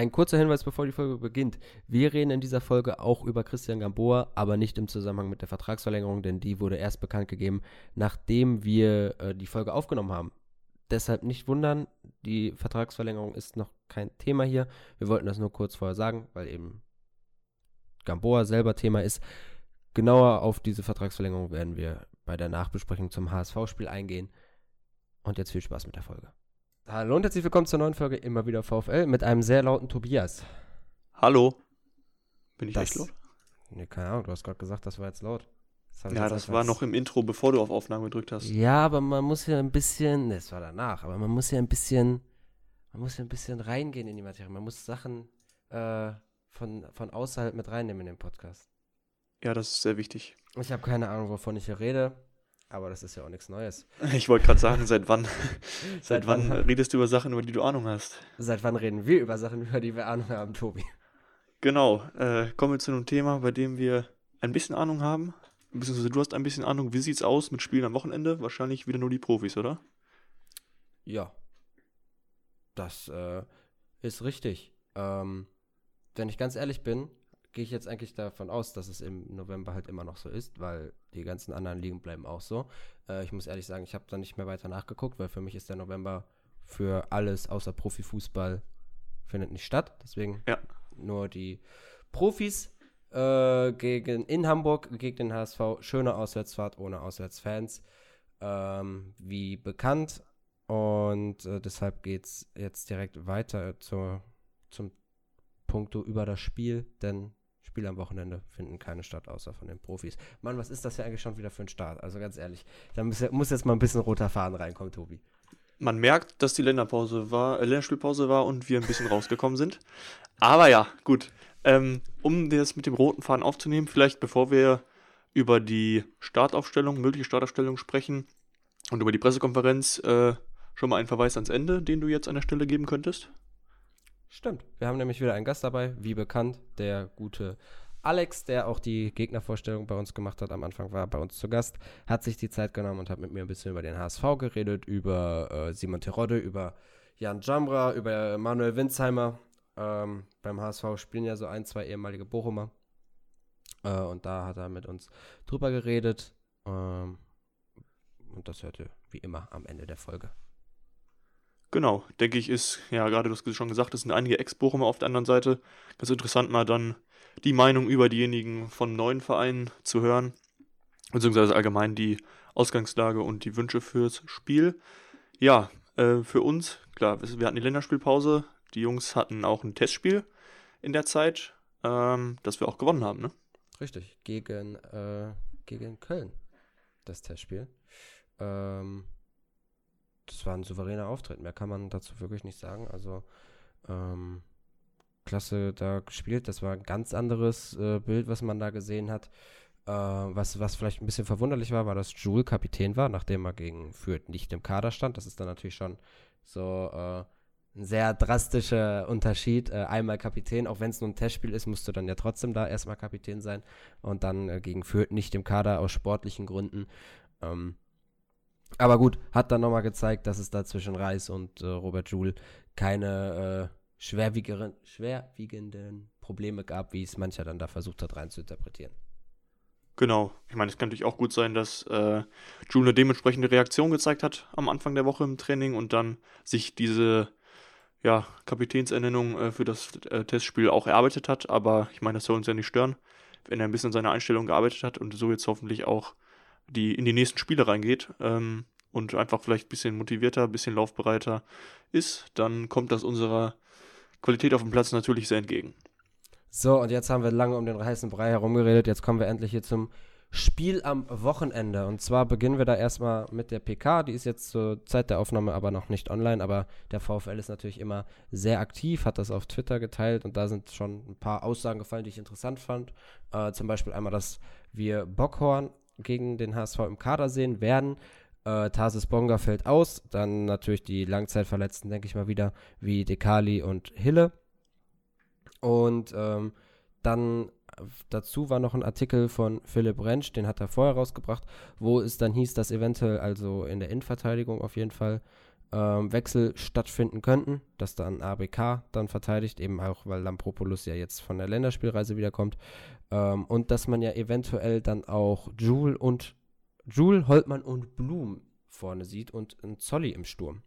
Ein kurzer Hinweis, bevor die Folge beginnt. Wir reden in dieser Folge auch über Christian Gamboa, aber nicht im Zusammenhang mit der Vertragsverlängerung, denn die wurde erst bekannt gegeben, nachdem wir äh, die Folge aufgenommen haben. Deshalb nicht wundern, die Vertragsverlängerung ist noch kein Thema hier. Wir wollten das nur kurz vorher sagen, weil eben Gamboa selber Thema ist. Genauer auf diese Vertragsverlängerung werden wir bei der Nachbesprechung zum HSV-Spiel eingehen. Und jetzt viel Spaß mit der Folge. Hallo und herzlich willkommen zur neuen Folge immer wieder VfL mit einem sehr lauten Tobias. Hallo. Bin ich Das- echt laut? Nee, keine Ahnung, du hast gerade gesagt, das war jetzt laut. ich Ja, das war noch im Intro, bevor du auf Aufnahme gedrückt hast. Ja, aber man muss ja ein bisschen, es war danach, aber man muss ja ein bisschen, man muss ja ein bisschen reingehen in die Materie. Man muss Sachen äh, von, von außerhalb mit reinnehmen in den Podcast. Ja, das ist sehr wichtig. Ich habe keine Ahnung, wovon ich hier rede, aber das ist ja auch nichts Neues. Ich wollte gerade sagen, seit wann, Seit seit wann wann- redest du über Sachen, über die du Ahnung hast? Seit wann reden wir über Sachen, über die wir Ahnung haben, Tobi? Genau, äh, kommen wir zu einem Thema, bei dem wir ein bisschen Ahnung haben. Beziehungsweise du hast ein bisschen Ahnung. Wie sieht's aus mit Spielen am Wochenende? Wahrscheinlich wieder nur die Profis, oder? Ja. Das äh, ist richtig. Ähm, wenn ich ganz ehrlich bin, gehe ich jetzt eigentlich davon aus, dass es im November halt immer noch so ist, weil die ganzen anderen Ligen bleiben auch so. Äh, ich muss ehrlich sagen, ich habe da nicht mehr weiter nachgeguckt, weil für mich ist der November für alles außer Profifußball findet nicht statt. Deswegen Ja. nur die Profis äh, gegen in Hamburg gegen den HSV. Schöne Auswärtsfahrt ohne Auswärtsfans. Ähm, wie bekannt. Und äh, deshalb geht es jetzt direkt weiter zur, zum Punkto über das Spiel, denn Spiele am Wochenende finden keine statt, außer von den Profis. Mann, was ist das ja eigentlich schon wieder für ein Start? Also ganz ehrlich, da muss, jetzt mal ein bisschen roter Faden reinkommen, Tobi. Man merkt, dass die Länderpause war, äh, Länderspielpause war und wir ein bisschen rausgekommen sind. Aber ja, gut. Ähm, um das mit dem roten Faden aufzunehmen, vielleicht bevor wir über die Startaufstellung, mögliche Startaufstellung sprechen und über die Pressekonferenz, äh, schon mal einen Verweis ans Ende, den du jetzt an der Stelle geben könntest. Stimmt. Wir haben nämlich wieder einen Gast dabei, wie bekannt, der gute Alex, der auch die Gegnervorstellung bei uns gemacht hat. Am Anfang war bei uns zu Gast, hat sich die Zeit genommen und hat mit mir ein bisschen über den HSV geredet, über äh, Simon Terodde, über Jan Jambra, über Manuel Winsheimer. Ähm, beim HSV spielen ja so ein, zwei ehemalige Bochumer. Äh, und da hat er mit uns drüber geredet. Ähm, und das hört ihr wie immer am Ende der Folge. Genau, denke ich, ist, ja, gerade du hast schon gesagt, es sind einige Ex-Bochumer auf der anderen Seite. Ganz interessant, mal dann die Meinung über diejenigen von neuen Vereinen zu hören, beziehungsweise allgemein die Ausgangslage und die Wünsche fürs Spiel. Ja, äh, für uns, klar, wir hatten die Länderspielpause, die Jungs hatten auch ein Testspiel in der Zeit, ähm, das wir auch gewonnen haben, ne? Richtig, gegen, äh, gegen Köln, das Testspiel. Ähm, das war ein souveräner Auftritt, mehr kann man dazu wirklich nicht sagen. Also, ähm, klasse da gespielt, das war ein ganz anderes äh, Bild, was man da gesehen hat. Äh, was, was vielleicht ein bisschen verwunderlich war, war, dass Jules Kapitän war, nachdem er gegen Fürth nicht im Kader stand. Das ist dann natürlich schon so äh, ein sehr drastischer Unterschied. Äh, einmal Kapitän, auch wenn es nur ein Testspiel ist, musst du dann ja trotzdem da erstmal Kapitän sein und dann äh, gegen Fürth nicht im Kader aus sportlichen Gründen. Ähm, aber gut, hat dann nochmal gezeigt, dass es da zwischen Reis und äh, Robert Joule keine äh, schwerwiegenden Probleme gab, wie es mancher dann da versucht hat rein zu interpretieren. Genau. Ich meine, es kann natürlich auch gut sein, dass äh, Jule eine dementsprechende Reaktion gezeigt hat am Anfang der Woche im Training und dann sich diese ja, Kapitänsernennung äh, für das äh, Testspiel auch erarbeitet hat. Aber ich meine, das soll uns ja nicht stören, wenn er ein bisschen an seiner Einstellung gearbeitet hat und so jetzt hoffentlich auch die, in die nächsten Spiele reingeht ähm, und einfach vielleicht ein bisschen motivierter, ein bisschen laufbereiter ist, dann kommt das unserer Qualität auf dem Platz natürlich sehr entgegen. So, und jetzt haben wir lange um den heißen Brei herumgeredet. Jetzt kommen wir endlich hier zum Spiel am Wochenende. Und zwar beginnen wir da erstmal mit der PK. Die ist jetzt zur Zeit der Aufnahme aber noch nicht online. Aber der VfL ist natürlich immer sehr aktiv, hat das auf Twitter geteilt. Und da sind schon ein paar Aussagen gefallen, die ich interessant fand. Äh, zum Beispiel einmal, dass wir Bockhorn gegen den HSV im Kader sehen werden. Äh, Tarsis Bonga fällt aus. Dann natürlich die Langzeitverletzten, denke ich mal wieder, wie Dekali und Hille. Und ähm, dann äh, dazu war noch ein Artikel von Philipp Rentsch, den hat er vorher rausgebracht, wo es dann hieß, dass eventuell also in der Innenverteidigung auf jeden Fall ähm, Wechsel stattfinden könnten, dass dann ABK dann verteidigt, eben auch, weil Lampropoulos ja jetzt von der Länderspielreise wiederkommt. Ähm, und dass man ja eventuell dann auch Jule und Jule, Holtmann und Blum vorne sieht und ein Zolli im Sturm.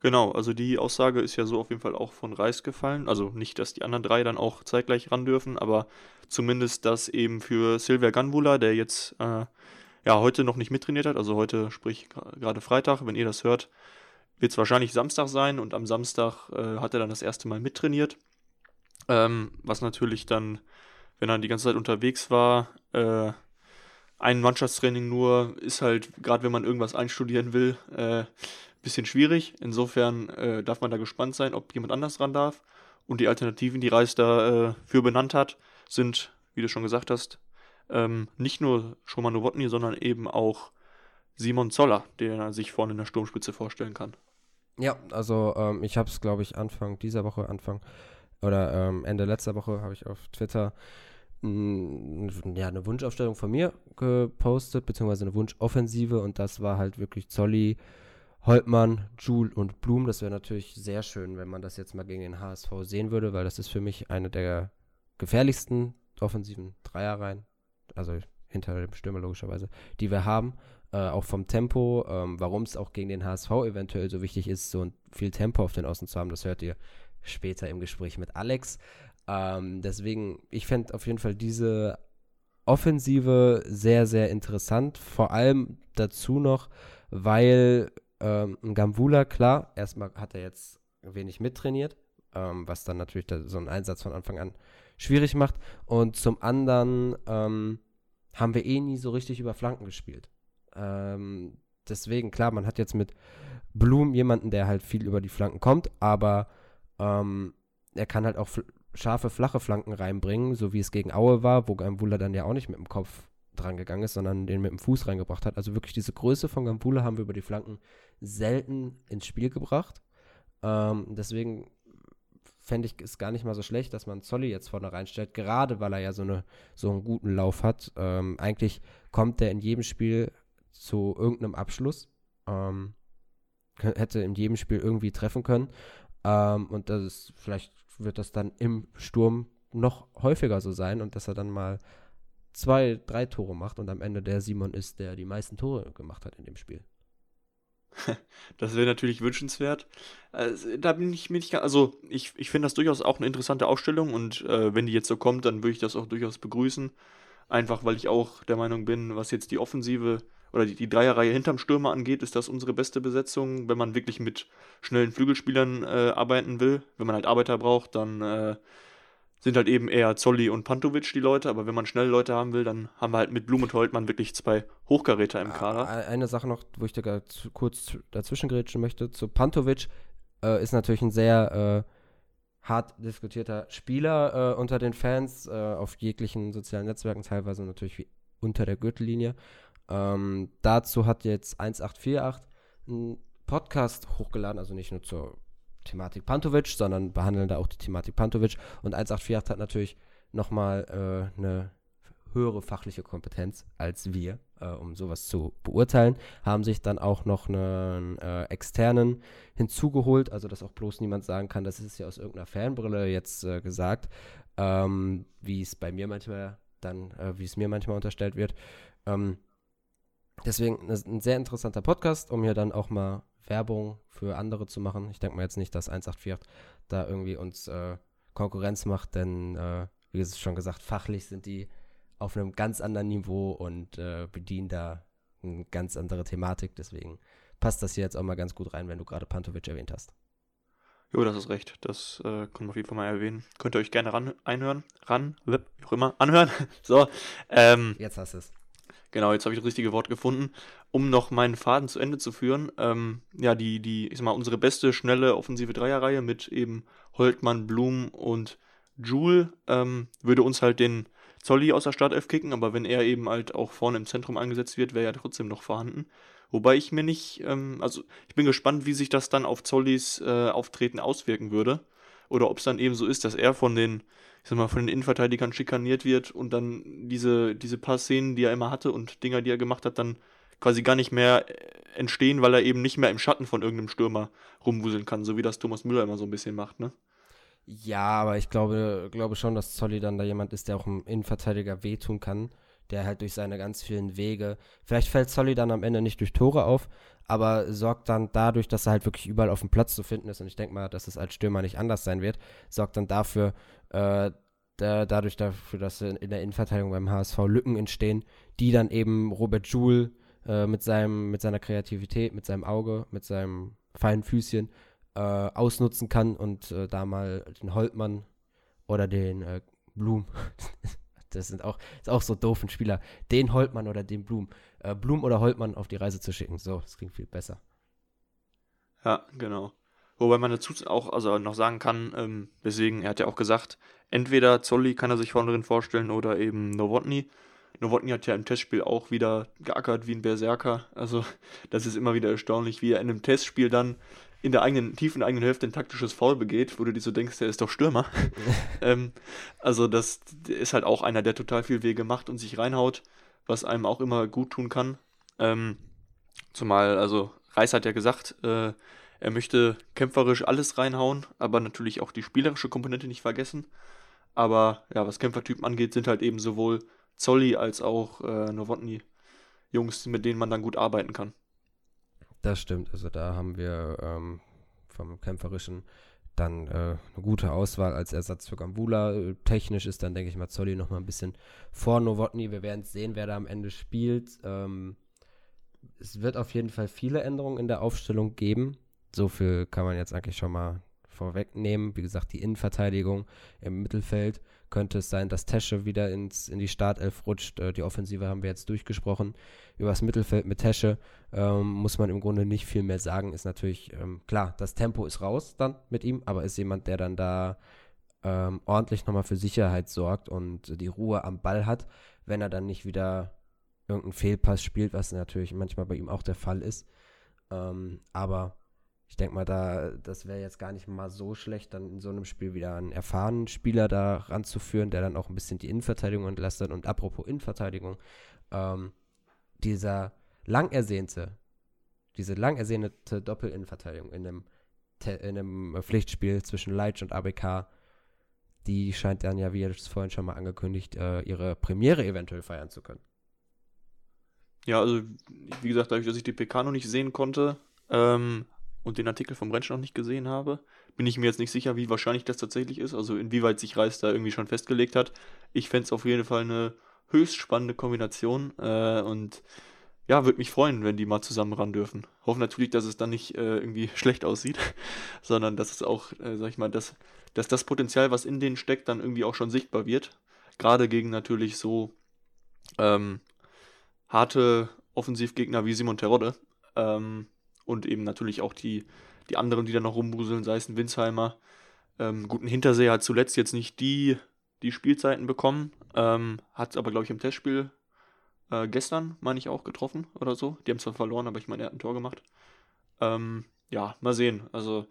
Genau, also die Aussage ist ja so auf jeden Fall auch von Reis gefallen. Also nicht, dass die anderen drei dann auch zeitgleich ran dürfen, aber zumindest, dass eben für Silvia Ganvula, der jetzt äh, ja heute noch nicht mittrainiert hat, also heute, sprich gerade Freitag, wenn ihr das hört, wird es wahrscheinlich Samstag sein und am Samstag äh, hat er dann das erste Mal mittrainiert. Ähm, was natürlich dann, wenn er die ganze Zeit unterwegs war, äh, ein Mannschaftstraining nur ist halt, gerade wenn man irgendwas einstudieren will, äh, bisschen schwierig. Insofern äh, darf man da gespannt sein, ob jemand anders ran darf. Und die Alternativen, die Reis da äh, für benannt hat, sind, wie du schon gesagt hast, ähm, nicht nur Schoman Nowotny, sondern eben auch Simon Zoller, der sich vorne in der Sturmspitze vorstellen kann. Ja, also ähm, ich habe es, glaube ich, Anfang dieser Woche, Anfang oder ähm, Ende letzter Woche habe ich auf Twitter ja, eine Wunschaufstellung von mir gepostet, beziehungsweise eine Wunschoffensive und das war halt wirklich Zolli, Holtmann, Jule und Blum. Das wäre natürlich sehr schön, wenn man das jetzt mal gegen den HSV sehen würde, weil das ist für mich eine der gefährlichsten offensiven Dreierreihen also hinter dem Stürmer logischerweise, die wir haben. Äh, auch vom Tempo, ähm, warum es auch gegen den HSV eventuell so wichtig ist, so viel Tempo auf den Außen zu haben, das hört ihr später im Gespräch mit Alex. Ähm, deswegen, ich fände auf jeden Fall diese Offensive sehr, sehr interessant. Vor allem dazu noch, weil ähm, Gambula, klar, erstmal hat er jetzt wenig mittrainiert, ähm, was dann natürlich da so einen Einsatz von Anfang an schwierig macht. Und zum anderen ähm, haben wir eh nie so richtig über Flanken gespielt. Ähm, deswegen, klar, man hat jetzt mit Blum jemanden, der halt viel über die Flanken kommt, aber ähm, er kann halt auch scharfe, flache Flanken reinbringen, so wie es gegen Aue war, wo Gambula dann ja auch nicht mit dem Kopf dran gegangen ist, sondern den mit dem Fuß reingebracht hat. Also wirklich diese Größe von Gambula haben wir über die Flanken selten ins Spiel gebracht. Ähm, deswegen fände ich es gar nicht mal so schlecht, dass man Zolli jetzt vorne reinstellt, gerade weil er ja so, eine, so einen guten Lauf hat. Ähm, eigentlich kommt er in jedem Spiel zu irgendeinem Abschluss. Ähm, hätte in jedem Spiel irgendwie treffen können. Ähm, und das ist, vielleicht wird das dann im Sturm noch häufiger so sein und dass er dann mal zwei, drei Tore macht und am Ende der Simon ist, der die meisten Tore gemacht hat in dem Spiel. Das wäre natürlich wünschenswert. Also, da bin ich mir nicht also ich, ich finde das durchaus auch eine interessante Ausstellung und äh, wenn die jetzt so kommt, dann würde ich das auch durchaus begrüßen. Einfach weil ich auch der Meinung bin, was jetzt die Offensive oder die, die Dreierreihe hinterm Stürmer angeht, ist das unsere beste Besetzung. Wenn man wirklich mit schnellen Flügelspielern äh, arbeiten will, wenn man halt Arbeiter braucht, dann äh, sind halt eben eher Zolli und Pantovic die Leute, aber wenn man schnell Leute haben will, dann haben wir halt mit Blum und Holtmann wirklich zwei Hochkaräter im Kader. Eine Sache noch, wo ich dir kurz dazwischen grätschen möchte, zu Pantovic äh, ist natürlich ein sehr äh, hart diskutierter Spieler äh, unter den Fans, äh, auf jeglichen sozialen Netzwerken, teilweise natürlich wie unter der Gürtellinie. Ähm, dazu hat jetzt 1848 einen Podcast hochgeladen, also nicht nur zur Thematik Pantovic, sondern behandeln da auch die Thematik Pantovic. Und 184 hat natürlich nochmal äh, eine höhere fachliche Kompetenz als wir, äh, um sowas zu beurteilen, haben sich dann auch noch einen äh, externen hinzugeholt, also dass auch bloß niemand sagen kann, das ist ja aus irgendeiner Fanbrille jetzt äh, gesagt, ähm, wie es bei mir manchmal dann, äh, wie es mir manchmal unterstellt wird. Ähm, deswegen ein sehr interessanter Podcast, um hier dann auch mal Werbung für andere zu machen. Ich denke mal jetzt nicht, dass 184 da irgendwie uns äh, Konkurrenz macht, denn äh, wie schon gesagt, fachlich sind die auf einem ganz anderen Niveau und äh, bedienen da eine ganz andere Thematik. Deswegen passt das hier jetzt auch mal ganz gut rein, wenn du gerade Pantovic erwähnt hast. Jo, das ist recht. Das äh, können wir auf jeden Fall mal erwähnen. Könnt ihr euch gerne ran einhören, ran, wie auch immer, anhören. so. Ähm, jetzt hast du es. Genau, jetzt habe ich das richtige Wort gefunden. Um noch meinen Faden zu Ende zu führen, ähm, ja, die, die, ich sag mal, unsere beste, schnelle offensive Dreierreihe mit eben Holtmann, Blum und Jule ähm, würde uns halt den Zolli aus der Startelf kicken, aber wenn er eben halt auch vorne im Zentrum eingesetzt wird, wäre er trotzdem noch vorhanden. Wobei ich mir nicht, ähm, also ich bin gespannt, wie sich das dann auf Zollis äh, Auftreten auswirken würde. Oder ob es dann eben so ist, dass er von den ich sag mal, von den Innenverteidigern schikaniert wird und dann diese, diese paar Szenen, die er immer hatte und Dinger, die er gemacht hat, dann quasi gar nicht mehr äh, entstehen, weil er eben nicht mehr im Schatten von irgendeinem Stürmer rumwuseln kann, so wie das Thomas Müller immer so ein bisschen macht, ne? Ja, aber ich glaube, glaube schon, dass Zolli dann da jemand ist, der auch einem Innenverteidiger wehtun kann, der halt durch seine ganz vielen Wege, vielleicht fällt Zolli dann am Ende nicht durch Tore auf, aber sorgt dann dadurch, dass er halt wirklich überall auf dem Platz zu finden ist und ich denke mal, dass es als Stürmer nicht anders sein wird, sorgt dann dafür, äh, da, dadurch dafür, dass in der Innenverteidigung beim HSV Lücken entstehen, die dann eben Robert Joule äh, mit, mit seiner Kreativität, mit seinem Auge, mit seinem feinen Füßchen äh, ausnutzen kann und äh, da mal den Holtmann oder den äh, Blum, das sind auch, ist auch so doof, ein Spieler, den Holtmann oder den Blum, äh, Blum oder Holtmann auf die Reise zu schicken. So, das klingt viel besser. Ja, genau. Wobei man dazu auch also noch sagen kann, ähm, deswegen, er hat ja auch gesagt, entweder Zolli kann er sich vorne drin vorstellen oder eben Novotny. Novotny hat ja im Testspiel auch wieder geackert wie ein Berserker. Also das ist immer wieder erstaunlich, wie er in einem Testspiel dann in der eigenen, tiefen eigenen Hälfte ein taktisches Foul begeht, wo du dir so denkst, der ist doch Stürmer. ähm, also das ist halt auch einer, der total viel Wege macht und sich reinhaut, was einem auch immer gut tun kann. Ähm, zumal, also Reis hat ja gesagt, äh, er möchte kämpferisch alles reinhauen, aber natürlich auch die spielerische Komponente nicht vergessen. Aber ja, was Kämpfertypen angeht, sind halt eben sowohl Zolli als auch äh, Novotny Jungs, mit denen man dann gut arbeiten kann. Das stimmt, also da haben wir ähm, vom Kämpferischen dann äh, eine gute Auswahl als Ersatz für Gambula. Technisch ist dann, denke ich mal, Zolli noch mal ein bisschen vor Novotny. Wir werden sehen, wer da am Ende spielt. Ähm, es wird auf jeden Fall viele Änderungen in der Aufstellung geben so viel kann man jetzt eigentlich schon mal vorwegnehmen. Wie gesagt, die Innenverteidigung im Mittelfeld könnte es sein, dass Tesche wieder ins, in die Startelf rutscht. Äh, die Offensive haben wir jetzt durchgesprochen. Über das Mittelfeld mit Tesche ähm, muss man im Grunde nicht viel mehr sagen. Ist natürlich ähm, klar, das Tempo ist raus dann mit ihm, aber ist jemand, der dann da ähm, ordentlich nochmal für Sicherheit sorgt und die Ruhe am Ball hat, wenn er dann nicht wieder irgendeinen Fehlpass spielt, was natürlich manchmal bei ihm auch der Fall ist. Ähm, aber ich denke mal, da, das wäre jetzt gar nicht mal so schlecht, dann in so einem Spiel wieder einen erfahrenen Spieler da ranzuführen, der dann auch ein bisschen die Innenverteidigung entlastet. Und apropos Innenverteidigung, ähm, dieser lang ersehnte, diese lang ersehnte Doppelinnenverteidigung in einem, in einem Pflichtspiel zwischen Leitch und ABK, die scheint dann ja, wie ihr es vorhin schon mal angekündigt, äh, ihre Premiere eventuell feiern zu können. Ja, also wie gesagt, dadurch, dass ich die PK noch nicht sehen konnte, ähm, und den Artikel vom Rentsch noch nicht gesehen habe, bin ich mir jetzt nicht sicher, wie wahrscheinlich das tatsächlich ist, also inwieweit sich Reis da irgendwie schon festgelegt hat. Ich fände es auf jeden Fall eine höchst spannende Kombination äh, und ja, würde mich freuen, wenn die mal zusammen ran dürfen. Hoffe natürlich, dass es dann nicht äh, irgendwie schlecht aussieht, sondern dass es auch, äh, sag ich mal, dass, dass das Potenzial, was in denen steckt, dann irgendwie auch schon sichtbar wird. Gerade gegen natürlich so ähm, harte Offensivgegner wie Simon Terodde. Ähm, und eben natürlich auch die, die anderen, die da noch rumbuseln, sei es ein Winsheimer. Ähm, guten Hintersee hat zuletzt jetzt nicht die, die Spielzeiten bekommen, ähm, hat aber, glaube ich, im Testspiel äh, gestern, meine ich, auch getroffen oder so. Die haben zwar verloren, aber ich meine, er hat ein Tor gemacht. Ähm, ja, mal sehen. Also,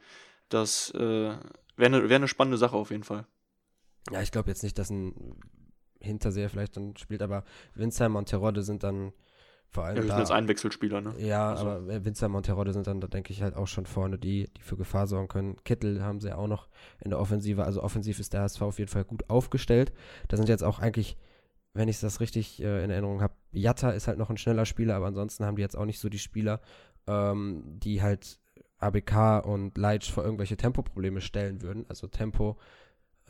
das äh, wäre eine wär ne spannende Sache auf jeden Fall. Ja, ich glaube jetzt nicht, dass ein Hinterseher vielleicht dann spielt, aber Winsheimer und Terodde sind dann vor allem ja, wir sind als Einwechselspieler, ne? Ja, also. aber Winzer Monterode sind dann, da denke ich halt auch schon vorne, die, die für Gefahr sorgen können. Kittel haben sie ja auch noch in der Offensive. Also offensiv ist der HSV auf jeden Fall gut aufgestellt. Da sind jetzt auch eigentlich, wenn ich das richtig äh, in Erinnerung habe, Jatta ist halt noch ein schneller Spieler, aber ansonsten haben die jetzt auch nicht so die Spieler, ähm, die halt ABK und Leitsch vor irgendwelche Tempoprobleme stellen würden. Also Tempo,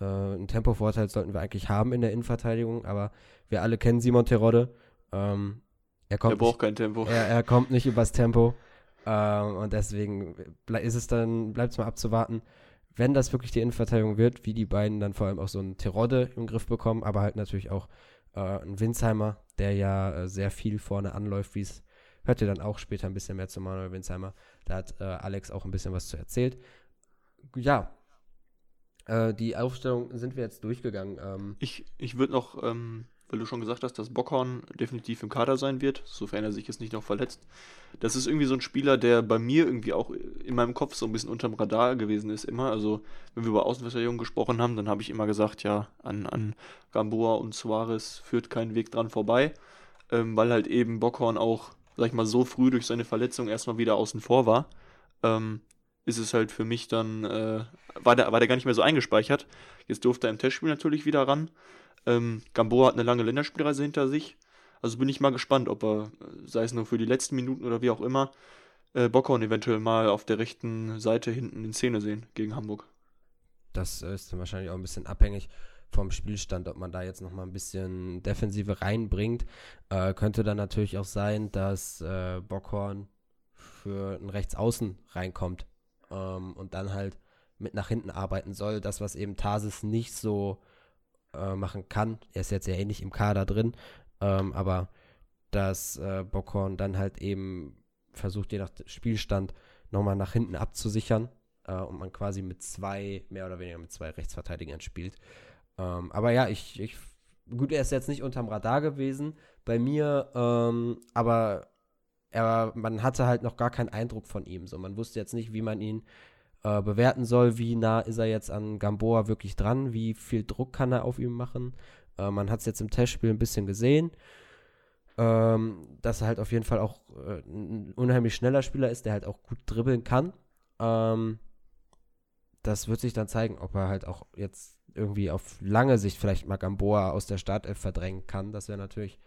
äh, einen Tempovorteil sollten wir eigentlich haben in der Innenverteidigung, aber wir alle kennen Simon Terodde. Ähm, er, kommt er braucht nicht, kein Tempo. Er, er, kommt nicht übers Tempo. Ähm, und deswegen ist es dann, bleibt es mal abzuwarten, wenn das wirklich die Innenverteidigung wird, wie die beiden dann vor allem auch so einen Terodde im Griff bekommen, aber halt natürlich auch äh, einen Winsheimer, der ja äh, sehr viel vorne anläuft, wie es hört ihr dann auch später ein bisschen mehr zu Manuel Winsheimer. Da hat äh, Alex auch ein bisschen was zu erzählt. Ja, äh, die Aufstellung sind wir jetzt durchgegangen. Ähm, ich ich würde noch ähm, weil du schon gesagt hast, dass Bockhorn definitiv im Kader sein wird, sofern er sich jetzt nicht noch verletzt. Das ist irgendwie so ein Spieler, der bei mir irgendwie auch in meinem Kopf so ein bisschen unterm Radar gewesen ist immer. Also, wenn wir über Außenverteidigung gesprochen haben, dann habe ich immer gesagt, ja, an, an Gamboa und Suarez führt kein Weg dran vorbei, ähm, weil halt eben Bockhorn auch sag ich mal, so früh durch seine Verletzung erstmal wieder außen vor war, ähm, ist es halt für mich dann, äh, war, der, war der gar nicht mehr so eingespeichert. Jetzt durfte er im Testspiel natürlich wieder ran. Ähm, Gamboa hat eine lange Länderspielreise hinter sich. Also bin ich mal gespannt, ob er, sei es nur für die letzten Minuten oder wie auch immer, äh, Bockhorn eventuell mal auf der rechten Seite hinten in Szene sehen gegen Hamburg. Das ist dann wahrscheinlich auch ein bisschen abhängig vom Spielstand, ob man da jetzt nochmal ein bisschen Defensive reinbringt. Äh, könnte dann natürlich auch sein, dass äh, Bockhorn für einen Rechtsaußen reinkommt ähm, und dann halt mit nach hinten arbeiten soll. Das, was eben Tarsis nicht so äh, machen kann. Er ist jetzt ja ähnlich eh im Kader drin, ähm, aber dass äh, Bockhorn dann halt eben versucht, je nach Spielstand nochmal nach hinten abzusichern äh, und man quasi mit zwei, mehr oder weniger mit zwei Rechtsverteidigern spielt. Ähm, aber ja, ich, ich, gut, er ist jetzt nicht unterm Radar gewesen bei mir, ähm, aber er, man hatte halt noch gar keinen Eindruck von ihm. So, man wusste jetzt nicht, wie man ihn äh, bewerten soll, wie nah ist er jetzt an Gamboa wirklich dran, wie viel Druck kann er auf ihm machen. Äh, man hat es jetzt im Testspiel ein bisschen gesehen, ähm, dass er halt auf jeden Fall auch äh, ein unheimlich schneller Spieler ist, der halt auch gut dribbeln kann. Ähm, das wird sich dann zeigen, ob er halt auch jetzt irgendwie auf lange Sicht vielleicht mal Gamboa aus der Startelf verdrängen kann. Das wäre natürlich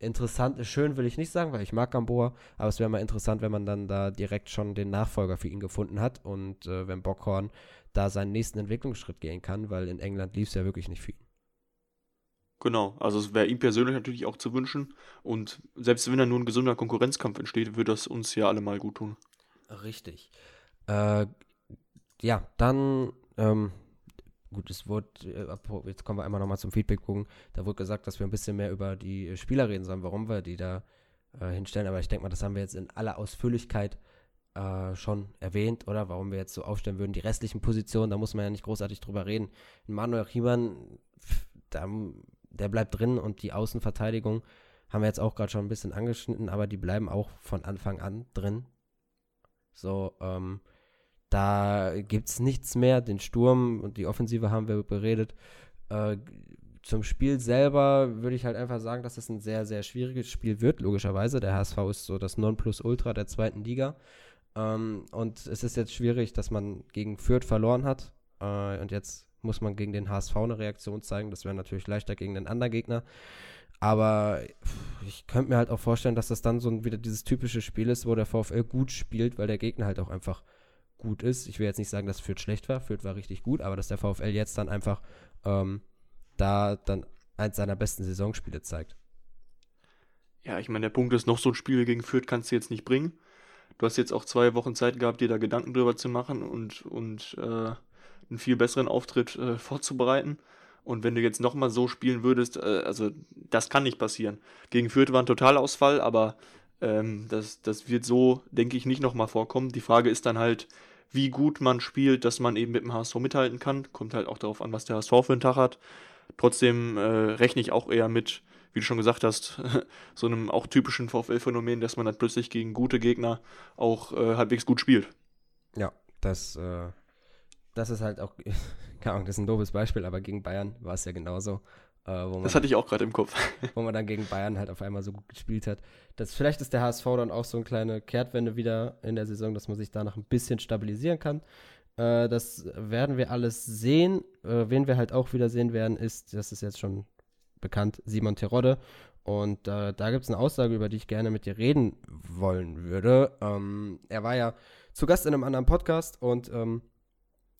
interessant. Schön will ich nicht sagen, weil ich mag Gamboa, aber es wäre mal interessant, wenn man dann da direkt schon den Nachfolger für ihn gefunden hat und äh, wenn Bockhorn da seinen nächsten Entwicklungsschritt gehen kann, weil in England lief es ja wirklich nicht für ihn. Genau, also es wäre ihm persönlich natürlich auch zu wünschen und selbst wenn da nur ein gesunder Konkurrenzkampf entsteht, würde das uns ja alle mal gut tun. Richtig. Äh, ja, dann ähm, gut, es wurde, äh, jetzt kommen wir einmal nochmal zum Feedback gucken, da wurde gesagt, dass wir ein bisschen mehr über die Spieler reden sollen, warum wir die da äh, hinstellen, aber ich denke mal, das haben wir jetzt in aller Ausführlichkeit äh, schon erwähnt, oder? Warum wir jetzt so aufstellen würden. Die restlichen Positionen, da muss man ja nicht großartig drüber reden. Manuel Riemann, da, der bleibt drin und die Außenverteidigung haben wir jetzt auch gerade schon ein bisschen angeschnitten, aber die bleiben auch von Anfang an drin. So, ähm, da gibt es nichts mehr. Den Sturm und die Offensive haben wir beredet. Äh, zum Spiel selber würde ich halt einfach sagen, dass es ein sehr, sehr schwieriges Spiel wird, logischerweise. Der HSV ist so das Nonplusultra der zweiten Liga. Ähm, und es ist jetzt schwierig, dass man gegen Fürth verloren hat. Äh, und jetzt muss man gegen den HSV eine Reaktion zeigen. Das wäre natürlich leichter gegen den anderen Gegner. Aber ich könnte mir halt auch vorstellen, dass das dann so wieder dieses typische Spiel ist, wo der VfL gut spielt, weil der Gegner halt auch einfach gut ist. Ich will jetzt nicht sagen, dass Fürth schlecht war. Fürth war richtig gut, aber dass der VfL jetzt dann einfach ähm, da dann eins seiner besten Saisonspiele zeigt. Ja, ich meine, der Punkt ist, noch so ein Spiel gegen Fürth kannst du jetzt nicht bringen. Du hast jetzt auch zwei Wochen Zeit gehabt, dir da Gedanken drüber zu machen und, und äh, einen viel besseren Auftritt äh, vorzubereiten. Und wenn du jetzt nochmal so spielen würdest, äh, also das kann nicht passieren. Gegen Fürth war ein Totalausfall, aber ähm, das, das wird so, denke ich, nicht nochmal vorkommen. Die Frage ist dann halt, wie gut man spielt, dass man eben mit dem HSV mithalten kann. Kommt halt auch darauf an, was der HSV für einen Tag hat. Trotzdem äh, rechne ich auch eher mit, wie du schon gesagt hast, so einem auch typischen VfL-Phänomen, dass man dann plötzlich gegen gute Gegner auch äh, halbwegs gut spielt. Ja, das, äh, das ist halt auch, keine Ahnung, das ist ein doofes Beispiel, aber gegen Bayern war es ja genauso. Äh, das hatte ich auch gerade im Kopf. wo man dann gegen Bayern halt auf einmal so gut gespielt hat. Das, vielleicht ist der HSV dann auch so eine kleine Kehrtwende wieder in der Saison, dass man sich danach ein bisschen stabilisieren kann. Äh, das werden wir alles sehen. Äh, wen wir halt auch wieder sehen werden, ist, das ist jetzt schon bekannt, Simon Terodde. Und äh, da gibt es eine Aussage, über die ich gerne mit dir reden wollen würde. Ähm, er war ja zu Gast in einem anderen Podcast und ähm,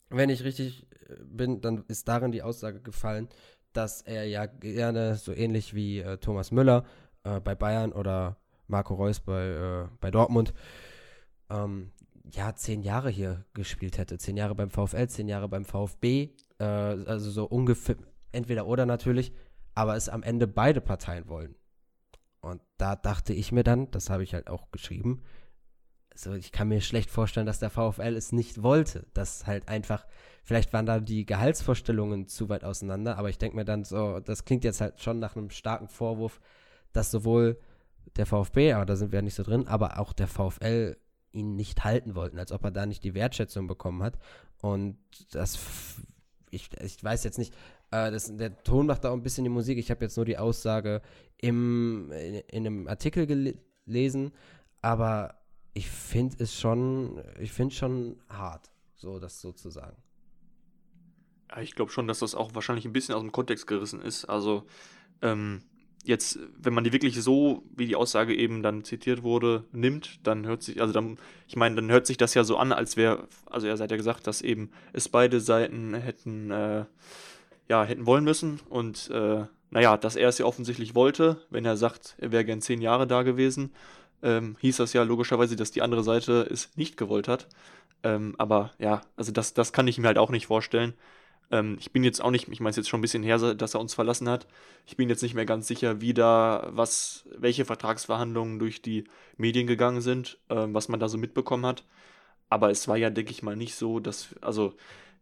wenn ich richtig äh, bin, dann ist darin die Aussage gefallen, dass er ja gerne so ähnlich wie äh, Thomas Müller äh, bei Bayern oder Marco Reus bei, äh, bei Dortmund ähm, ja zehn Jahre hier gespielt hätte. Zehn Jahre beim VfL, zehn Jahre beim VfB. Äh, also so ungefähr entweder oder natürlich, aber es am Ende beide Parteien wollen. Und da dachte ich mir dann, das habe ich halt auch geschrieben, also ich kann mir schlecht vorstellen, dass der VfL es nicht wollte. Dass halt einfach, vielleicht waren da die Gehaltsvorstellungen zu weit auseinander, aber ich denke mir dann so, das klingt jetzt halt schon nach einem starken Vorwurf, dass sowohl der VfB, aber da sind wir ja nicht so drin, aber auch der VfL ihn nicht halten wollten, als ob er da nicht die Wertschätzung bekommen hat. Und das, ich, ich weiß jetzt nicht, äh, das, der Ton macht da auch ein bisschen die Musik. Ich habe jetzt nur die Aussage im, in, in einem Artikel gelesen lesen, aber ich finde es schon, ich finde schon hart, so das sozusagen. Ja, ich glaube schon, dass das auch wahrscheinlich ein bisschen aus dem Kontext gerissen ist. Also, ähm, jetzt, wenn man die wirklich so, wie die Aussage eben dann zitiert wurde, nimmt, dann hört sich, also dann, ich meine, dann hört sich das ja so an, als wäre, also er hat ja gesagt, dass eben es beide Seiten hätten, äh, ja, hätten wollen müssen und, äh, naja, dass er es ja offensichtlich wollte, wenn er sagt, er wäre gern zehn Jahre da gewesen, ähm, hieß das ja logischerweise, dass die andere Seite es nicht gewollt hat. Ähm, aber ja, also das, das kann ich mir halt auch nicht vorstellen. Ähm, ich bin jetzt auch nicht, ich meine es jetzt schon ein bisschen her, dass er uns verlassen hat. Ich bin jetzt nicht mehr ganz sicher, wie da, was, welche Vertragsverhandlungen durch die Medien gegangen sind, ähm, was man da so mitbekommen hat. Aber es war ja, denke ich mal, nicht so, dass, also,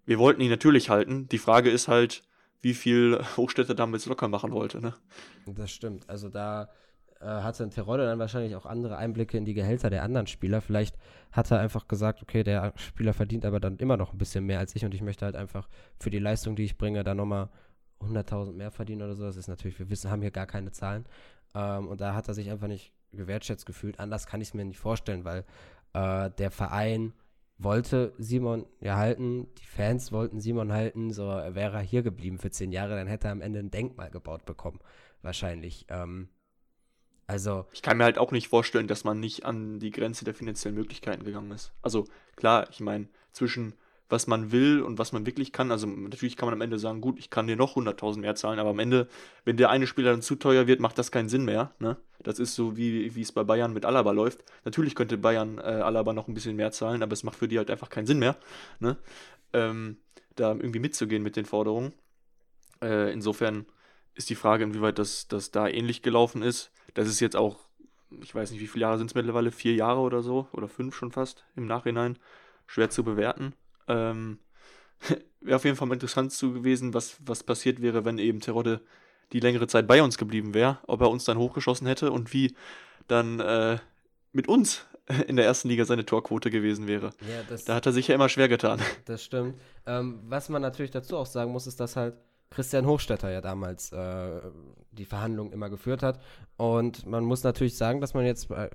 wir wollten ihn natürlich halten. Die Frage ist halt, wie viel Hochstädter damals locker machen wollte, ne? Das stimmt. Also da äh, hatte ein Terodde dann wahrscheinlich auch andere Einblicke in die Gehälter der anderen Spieler. Vielleicht hat er einfach gesagt, okay, der Spieler verdient aber dann immer noch ein bisschen mehr als ich und ich möchte halt einfach für die Leistung, die ich bringe, da nochmal 100.000 mehr verdienen oder so. Das ist natürlich, wir wissen, haben hier gar keine Zahlen. Ähm, und da hat er sich einfach nicht gewertschätzt gefühlt. Anders kann ich es mir nicht vorstellen, weil äh, der Verein wollte Simon ja halten, die Fans wollten Simon halten, so wäre er hier geblieben für zehn Jahre, dann hätte er am Ende ein Denkmal gebaut bekommen, wahrscheinlich. Ähm, also. Ich kann mir halt auch nicht vorstellen, dass man nicht an die Grenze der finanziellen Möglichkeiten gegangen ist. Also klar, ich meine, zwischen was man will und was man wirklich kann. Also natürlich kann man am Ende sagen, gut, ich kann dir noch 100.000 mehr zahlen, aber am Ende, wenn der eine Spieler dann zu teuer wird, macht das keinen Sinn mehr. Ne? Das ist so, wie, es bei Bayern mit Alaba läuft. Natürlich könnte Bayern äh, Alaba noch ein bisschen mehr zahlen, aber es macht für die halt einfach keinen Sinn mehr, ne? ähm, da irgendwie mitzugehen mit den Forderungen. Äh, insofern ist die Frage, inwieweit das, das da ähnlich gelaufen ist. Das ist jetzt auch, ich weiß nicht, wie viele Jahre sind es mittlerweile, vier Jahre oder so, oder fünf schon fast im Nachhinein, schwer zu bewerten. Ähm, wäre auf jeden Fall mal interessant zu gewesen, was, was passiert wäre, wenn eben Terodde die längere Zeit bei uns geblieben wäre, ob er uns dann hochgeschossen hätte und wie dann äh, mit uns in der ersten Liga seine Torquote gewesen wäre. Ja, da hat er sich ja immer schwer getan. Das stimmt. Ähm, was man natürlich dazu auch sagen muss, ist, dass halt Christian Hochstetter ja damals äh, die Verhandlungen immer geführt hat. Und man muss natürlich sagen, dass man jetzt bei,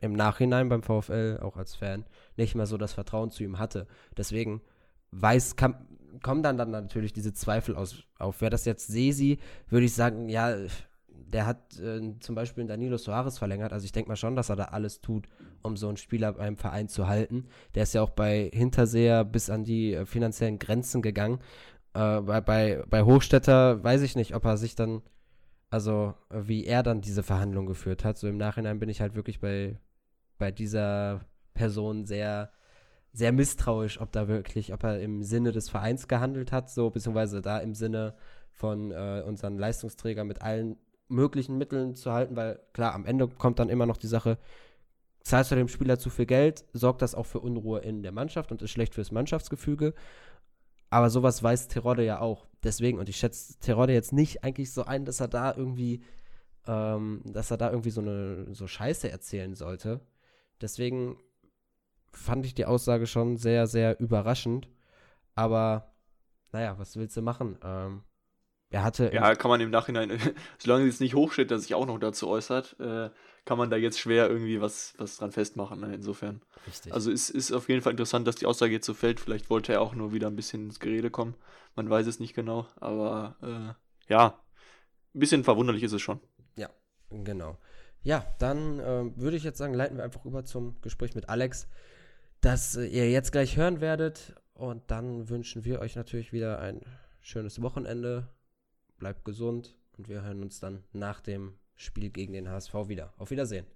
im Nachhinein beim VfL auch als Fan nicht mehr so das Vertrauen zu ihm hatte. Deswegen weiß, kam, kommen dann, dann natürlich diese Zweifel aus, auf. Wer das jetzt Sesi, würde ich sagen, ja, der hat äh, zum Beispiel Danilo Soares verlängert. Also ich denke mal schon, dass er da alles tut, um so einen Spieler beim Verein zu halten. Der ist ja auch bei Hinterseher bis an die äh, finanziellen Grenzen gegangen. Äh, bei, bei, bei Hochstädter weiß ich nicht, ob er sich dann, also wie er dann diese Verhandlung geführt hat. So im Nachhinein bin ich halt wirklich bei, bei dieser Person sehr, sehr misstrauisch, ob da wirklich, ob er im Sinne des Vereins gehandelt hat, so beziehungsweise da im Sinne von äh, unseren Leistungsträgern mit allen möglichen Mitteln zu halten, weil klar, am Ende kommt dann immer noch die Sache, zahlst du dem Spieler zu viel Geld, sorgt das auch für Unruhe in der Mannschaft und ist schlecht fürs Mannschaftsgefüge. Aber sowas weiß Terodde ja auch. Deswegen, und ich schätze Terodde jetzt nicht eigentlich so ein, dass er da irgendwie, ähm, dass er da irgendwie so eine so Scheiße erzählen sollte. Deswegen fand ich die Aussage schon sehr, sehr überraschend. Aber naja, was willst du machen? Ähm, er hatte. Ja, kann man im Nachhinein, solange es nicht hochsteht, dass sich auch noch dazu äußert, äh, kann man da jetzt schwer irgendwie was, was dran festmachen. Ne? Insofern. Richtig. Also es ist auf jeden Fall interessant, dass die Aussage jetzt so fällt. Vielleicht wollte er auch nur wieder ein bisschen ins Gerede kommen. Man weiß es nicht genau. Aber äh, ja, ein bisschen verwunderlich ist es schon. Ja, genau. Ja, dann äh, würde ich jetzt sagen, leiten wir einfach über zum Gespräch mit Alex, das äh, ihr jetzt gleich hören werdet. Und dann wünschen wir euch natürlich wieder ein schönes Wochenende bleibt gesund und wir hören uns dann nach dem Spiel gegen den HSV wieder. Auf Wiedersehen.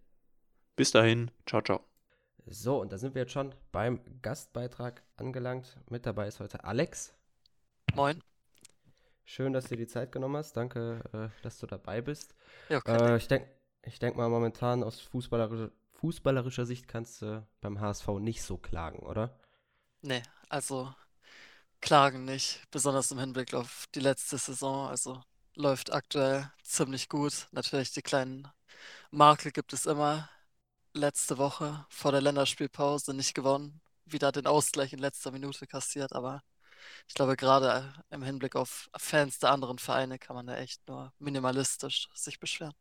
Bis dahin. Ciao, ciao. So, und da sind wir jetzt schon beim Gastbeitrag angelangt. Mit dabei ist heute Alex. Moin. Schön, dass du dir die Zeit genommen hast. Danke, äh, dass du dabei bist. Ja, okay. Äh, ich denke ich denk mal, momentan aus fußballerischer, fußballerischer Sicht kannst du beim HSV nicht so klagen, oder? Nee, also klagen nicht, besonders im Hinblick auf die letzte Saison. Also läuft aktuell ziemlich gut. Natürlich die kleinen Makel gibt es immer. Letzte Woche vor der Länderspielpause nicht gewonnen, wieder den Ausgleich in letzter Minute kassiert, aber ich glaube, gerade im Hinblick auf Fans der anderen Vereine kann man da echt nur minimalistisch sich beschweren.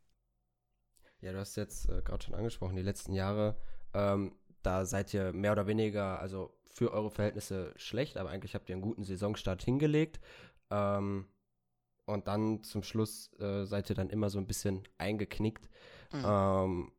Ja, du hast jetzt äh, gerade schon angesprochen, die letzten Jahre, ähm, da seid ihr mehr oder weniger, also für eure Verhältnisse schlecht, aber eigentlich habt ihr einen guten Saisonstart hingelegt. Ähm, und dann zum Schluss äh, seid ihr dann immer so ein bisschen eingeknickt. Mhm. Ähm,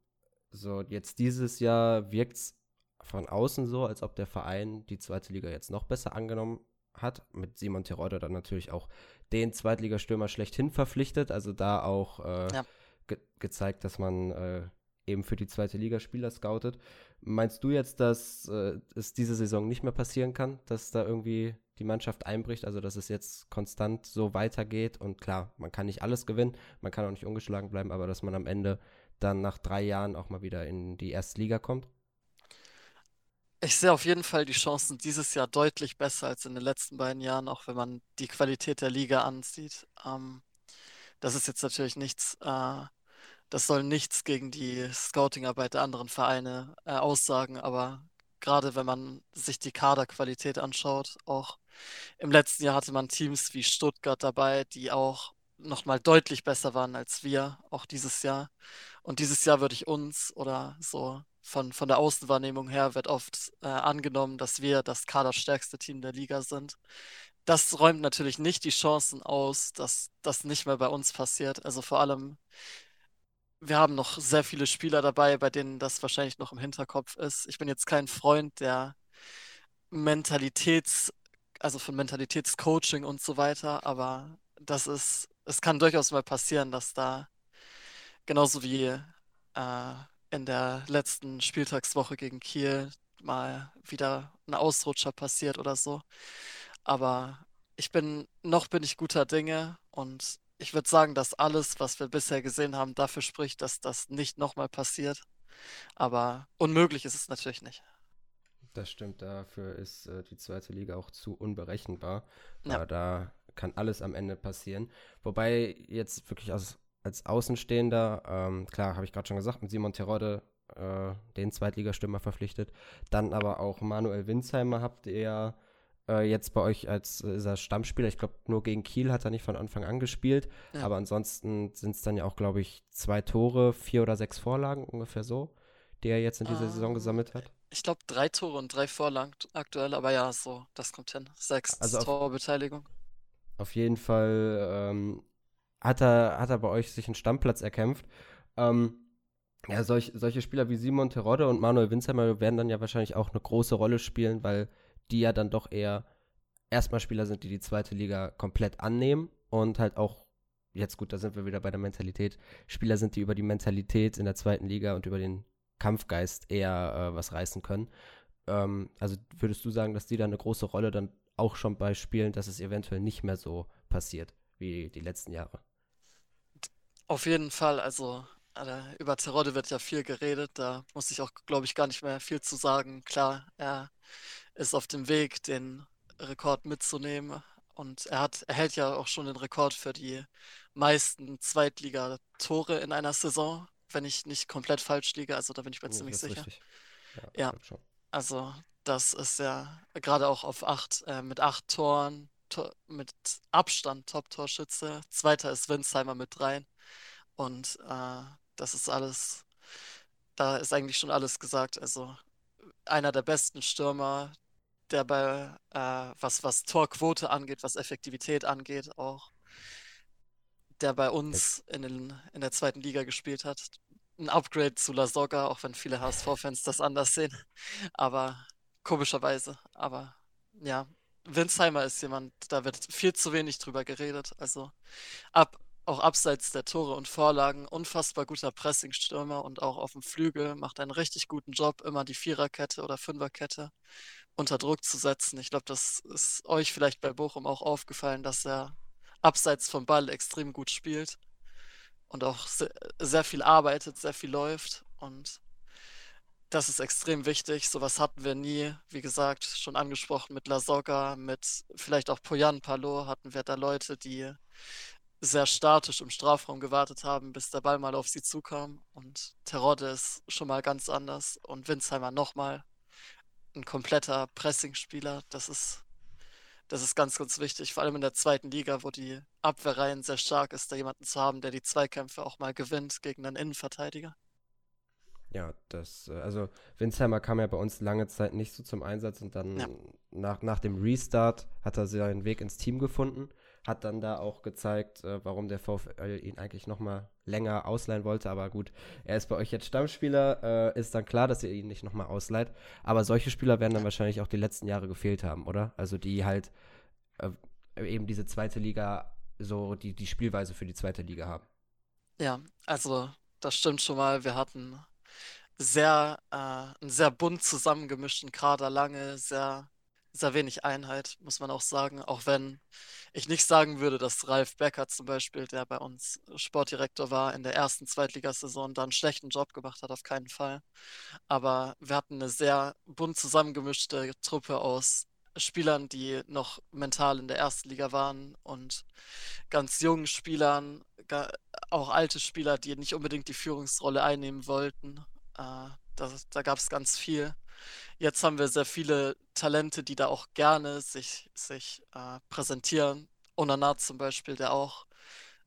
so, jetzt dieses Jahr wirkt es von außen so, als ob der Verein die zweite Liga jetzt noch besser angenommen hat. Mit Simon Terodde dann natürlich auch den Zweitligastürmer schlechthin verpflichtet. Also da auch äh, ja. ge gezeigt, dass man äh, eben für die zweite Liga Spieler scoutet. Meinst du jetzt, dass äh, es diese Saison nicht mehr passieren kann, dass da irgendwie die Mannschaft einbricht, also dass es jetzt konstant so weitergeht und klar, man kann nicht alles gewinnen, man kann auch nicht ungeschlagen bleiben, aber dass man am Ende dann nach drei Jahren auch mal wieder in die erste Liga kommt? Ich sehe auf jeden Fall die Chancen dieses Jahr deutlich besser als in den letzten beiden Jahren, auch wenn man die Qualität der Liga ansieht. Ähm, das ist jetzt natürlich nichts, äh, das soll nichts gegen die Scouting-Arbeit der anderen Vereine äh, aussagen, aber gerade wenn man sich die Kaderqualität anschaut, auch im letzten Jahr hatte man Teams wie Stuttgart dabei, die auch nochmal deutlich besser waren als wir, auch dieses Jahr. Und dieses Jahr würde ich uns oder so von, von der Außenwahrnehmung her wird oft äh, angenommen, dass wir das kaderstärkste Team der Liga sind. Das räumt natürlich nicht die Chancen aus, dass das nicht mehr bei uns passiert. Also vor allem, wir haben noch sehr viele Spieler dabei, bei denen das wahrscheinlich noch im Hinterkopf ist. Ich bin jetzt kein Freund der Mentalitäts, also von Mentalitätscoaching und so weiter, aber das ist, es kann durchaus mal passieren, dass da genauso wie äh, in der letzten Spieltagswoche gegen Kiel mal wieder ein Ausrutscher passiert oder so. Aber ich bin, noch bin ich guter Dinge und ich würde sagen, dass alles, was wir bisher gesehen haben, dafür spricht, dass das nicht nochmal passiert. Aber unmöglich ist es natürlich nicht. Das stimmt, dafür ist äh, die zweite Liga auch zu unberechenbar. Ja. da kann alles am Ende passieren. Wobei jetzt wirklich aus als Außenstehender, ähm, klar, habe ich gerade schon gesagt, mit Simon Terodde äh, den Zweitligastürmer verpflichtet. Dann aber auch Manuel Winsheimer habt ihr äh, jetzt bei euch als äh, Stammspieler. Ich glaube, nur gegen Kiel hat er nicht von Anfang an gespielt. Ja. Aber ansonsten sind es dann ja auch, glaube ich, zwei Tore, vier oder sechs Vorlagen ungefähr so, die er jetzt in dieser Saison ähm, gesammelt hat. Ich glaube, drei Tore und drei Vorlagen aktuell, aber ja, so, das kommt hin. Sechs also Torbeteiligung. Auf jeden Fall ähm, hat er, hat er bei euch sich einen Stammplatz erkämpft. Ähm, ja, solch, solche Spieler wie Simon Terodde und Manuel Winzheimer werden dann ja wahrscheinlich auch eine große Rolle spielen, weil die ja dann doch eher erstmal Spieler sind, die die zweite Liga komplett annehmen und halt auch, jetzt gut, da sind wir wieder bei der Mentalität, Spieler sind, die über die Mentalität in der zweiten Liga und über den Kampfgeist eher äh, was reißen können. Ähm, also würdest du sagen, dass die da eine große Rolle dann auch schon bei Spielen, dass es eventuell nicht mehr so passiert wie die letzten Jahre? Auf jeden Fall, also äh, über Terodde wird ja viel geredet, da muss ich auch, glaube ich, gar nicht mehr viel zu sagen. Klar, er ist auf dem Weg, den Rekord mitzunehmen und er hat, er hält ja auch schon den Rekord für die meisten Zweitligatore in einer Saison, wenn ich nicht komplett falsch liege, also da bin ich mir ziemlich sicher. Ja, ja. also das ist ja gerade auch auf acht, äh, mit acht Toren, to mit Abstand Top-Torschütze. Zweiter ist Winsheimer mit dreien. Und äh, das ist alles, da ist eigentlich schon alles gesagt. Also einer der besten Stürmer, der bei, äh, was, was Torquote angeht, was Effektivität angeht, auch, der bei uns in, den, in der zweiten Liga gespielt hat. Ein Upgrade zu La Soga, auch wenn viele HSV-Fans das anders sehen. Aber komischerweise. Aber ja, Winsheimer ist jemand, da wird viel zu wenig drüber geredet. Also ab, auch abseits der Tore und Vorlagen, unfassbar guter Pressingstürmer und auch auf dem Flügel macht einen richtig guten Job, immer die Viererkette oder Fünferkette unter Druck zu setzen. Ich glaube, das ist euch vielleicht bei Bochum auch aufgefallen, dass er abseits vom Ball extrem gut spielt und auch sehr, viel arbeitet, sehr viel läuft und das ist extrem wichtig. Sowas hatten wir nie. Wie gesagt, schon angesprochen mit La Soga, mit vielleicht auch Poyan Palo hatten wir da Leute, die sehr statisch im Strafraum gewartet haben, bis der Ball mal auf sie zukam. Und Terodde ist schon mal ganz anders. Und Winsheimer nochmal ein kompletter Pressing-Spieler. Das ist, Das ist ganz, ganz wichtig, vor allem in der zweiten Liga, wo die Abwehrreihen sehr stark ist, da jemanden zu haben, der die Zweikämpfe auch mal gewinnt gegen einen Innenverteidiger. Ja, das, äh, also Winsheimer kam ja bei uns lange Zeit nicht so zum Einsatz und dann ja. nach, nach dem Restart hat er seinen Weg ins Team gefunden, hat dann da auch gezeigt, äh, warum der VfL ihn eigentlich nochmal länger ausleihen wollte, aber gut, er ist bei euch jetzt Stammspieler, äh, ist dann klar, dass ihr ihn nicht nochmal ausleiht, aber solche Spieler werden dann wahrscheinlich auch die letzten Jahre gefehlt haben, oder? Also die halt äh, eben diese zweite Liga, so die, die Spielweise für die zweite Liga haben. Ja, also das stimmt schon mal, wir hatten sehr, äh, einen sehr bunt zusammengemischten Kader lange, sehr, sehr wenig Einheit, muss man auch sagen. Auch wenn ich nicht sagen würde, dass Ralf Becker zum Beispiel, der bei uns Sportdirektor war, in der ersten Zweitligasaison da einen schlechten Job gemacht hat, auf keinen Fall. Aber wir hatten eine sehr bunt zusammengemischte Truppe aus Spielern, die noch mental in der ersten Liga waren und ganz jungen Spielern, auch alte Spieler, die nicht unbedingt die Führungsrolle einnehmen wollten äh, da da gab es ganz viel. Jetzt haben wir sehr viele Talente, die da auch gerne sich, sich äh, präsentieren. Onana zum Beispiel, der auch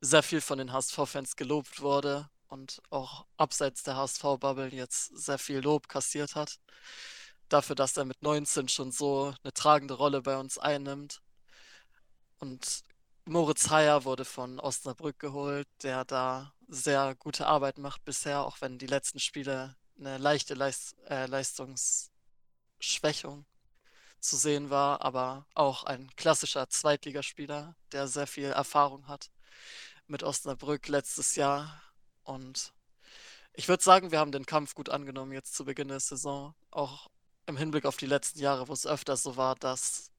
sehr viel von den HSV-Fans gelobt wurde und auch abseits der HSV-Bubble jetzt sehr viel Lob kassiert hat. Dafür, dass er mit 19 schon so eine tragende Rolle bei uns einnimmt. Und Moritz Heyer wurde von Osnabrück geholt, der da sehr gute Arbeit macht bisher, auch wenn die letzten Spiele eine leichte Leist äh, Leistungsschwächung zu sehen war, aber auch ein klassischer Zweitligaspieler, der sehr viel Erfahrung hat mit Osnabrück letztes Jahr. Und ich würde sagen, wir haben den Kampf gut angenommen jetzt zu Beginn der Saison, auch im Hinblick auf die letzten Jahre, wo es öfter so war, dass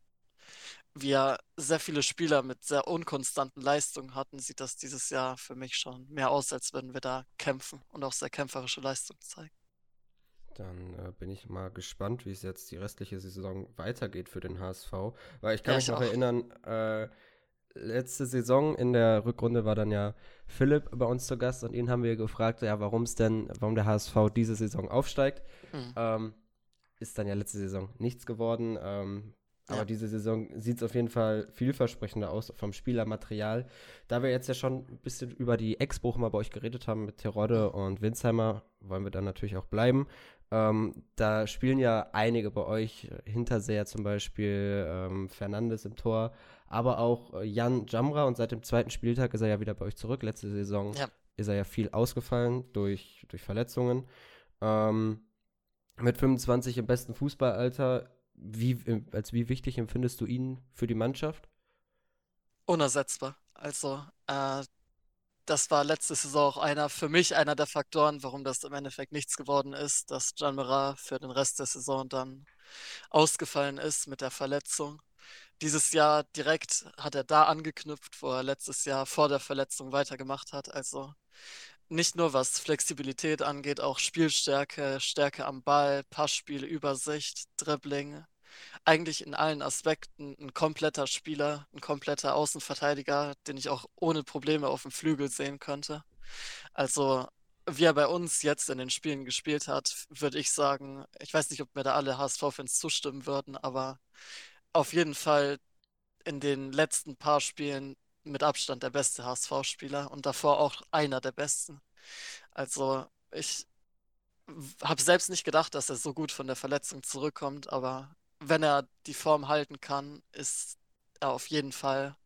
wir sehr viele Spieler mit sehr unkonstanten Leistungen hatten, sieht das dieses Jahr für mich schon mehr aus, als würden wir da kämpfen und auch sehr kämpferische Leistungen zeigen. Dann äh, bin ich mal gespannt, wie es jetzt die restliche Saison weitergeht für den HSV. Weil ich kann ja, mich ich noch erinnern, äh, letzte Saison in der Rückrunde war dann ja Philipp bei uns zu Gast und ihn haben wir gefragt, ja, warum es denn, warum der HSV diese Saison aufsteigt. Mhm. Ähm, ist dann ja letzte Saison nichts geworden. Ähm, aber ja. diese Saison sieht es auf jeden Fall vielversprechender aus vom Spielermaterial. Da wir jetzt ja schon ein bisschen über die Ex-Bochumer mal bei euch geredet haben mit Terodde und Winsheimer, wollen wir dann natürlich auch bleiben. Ähm, da spielen ja einige bei euch, Hinterseher zum Beispiel, ähm, Fernandes im Tor, aber auch äh, Jan Jamra und seit dem zweiten Spieltag ist er ja wieder bei euch zurück. Letzte Saison ja. ist er ja viel ausgefallen durch, durch Verletzungen. Ähm, mit 25 im besten Fußballalter, wie, als wie wichtig empfindest du ihn für die Mannschaft? Unersetzbar. Also, äh, das war letzte Saison auch einer, für mich einer der Faktoren, warum das im Endeffekt nichts geworden ist, dass Gian Mira für den Rest der Saison dann ausgefallen ist mit der Verletzung. Dieses Jahr direkt hat er da angeknüpft, wo er letztes Jahr vor der Verletzung weitergemacht hat. Also nicht nur was Flexibilität angeht, auch Spielstärke, Stärke am Ball, Passspiel, Übersicht, Dribbling, eigentlich in allen Aspekten ein kompletter Spieler, ein kompletter Außenverteidiger, den ich auch ohne Probleme auf dem Flügel sehen könnte. Also, wie er bei uns jetzt in den Spielen gespielt hat, würde ich sagen, ich weiß nicht, ob mir da alle HSV-Fans zustimmen würden, aber auf jeden Fall in den letzten paar Spielen mit Abstand der beste HSV-Spieler und davor auch einer der besten. Also, ich habe selbst nicht gedacht, dass er so gut von der Verletzung zurückkommt, aber wenn er die Form halten kann, ist er auf jeden Fall.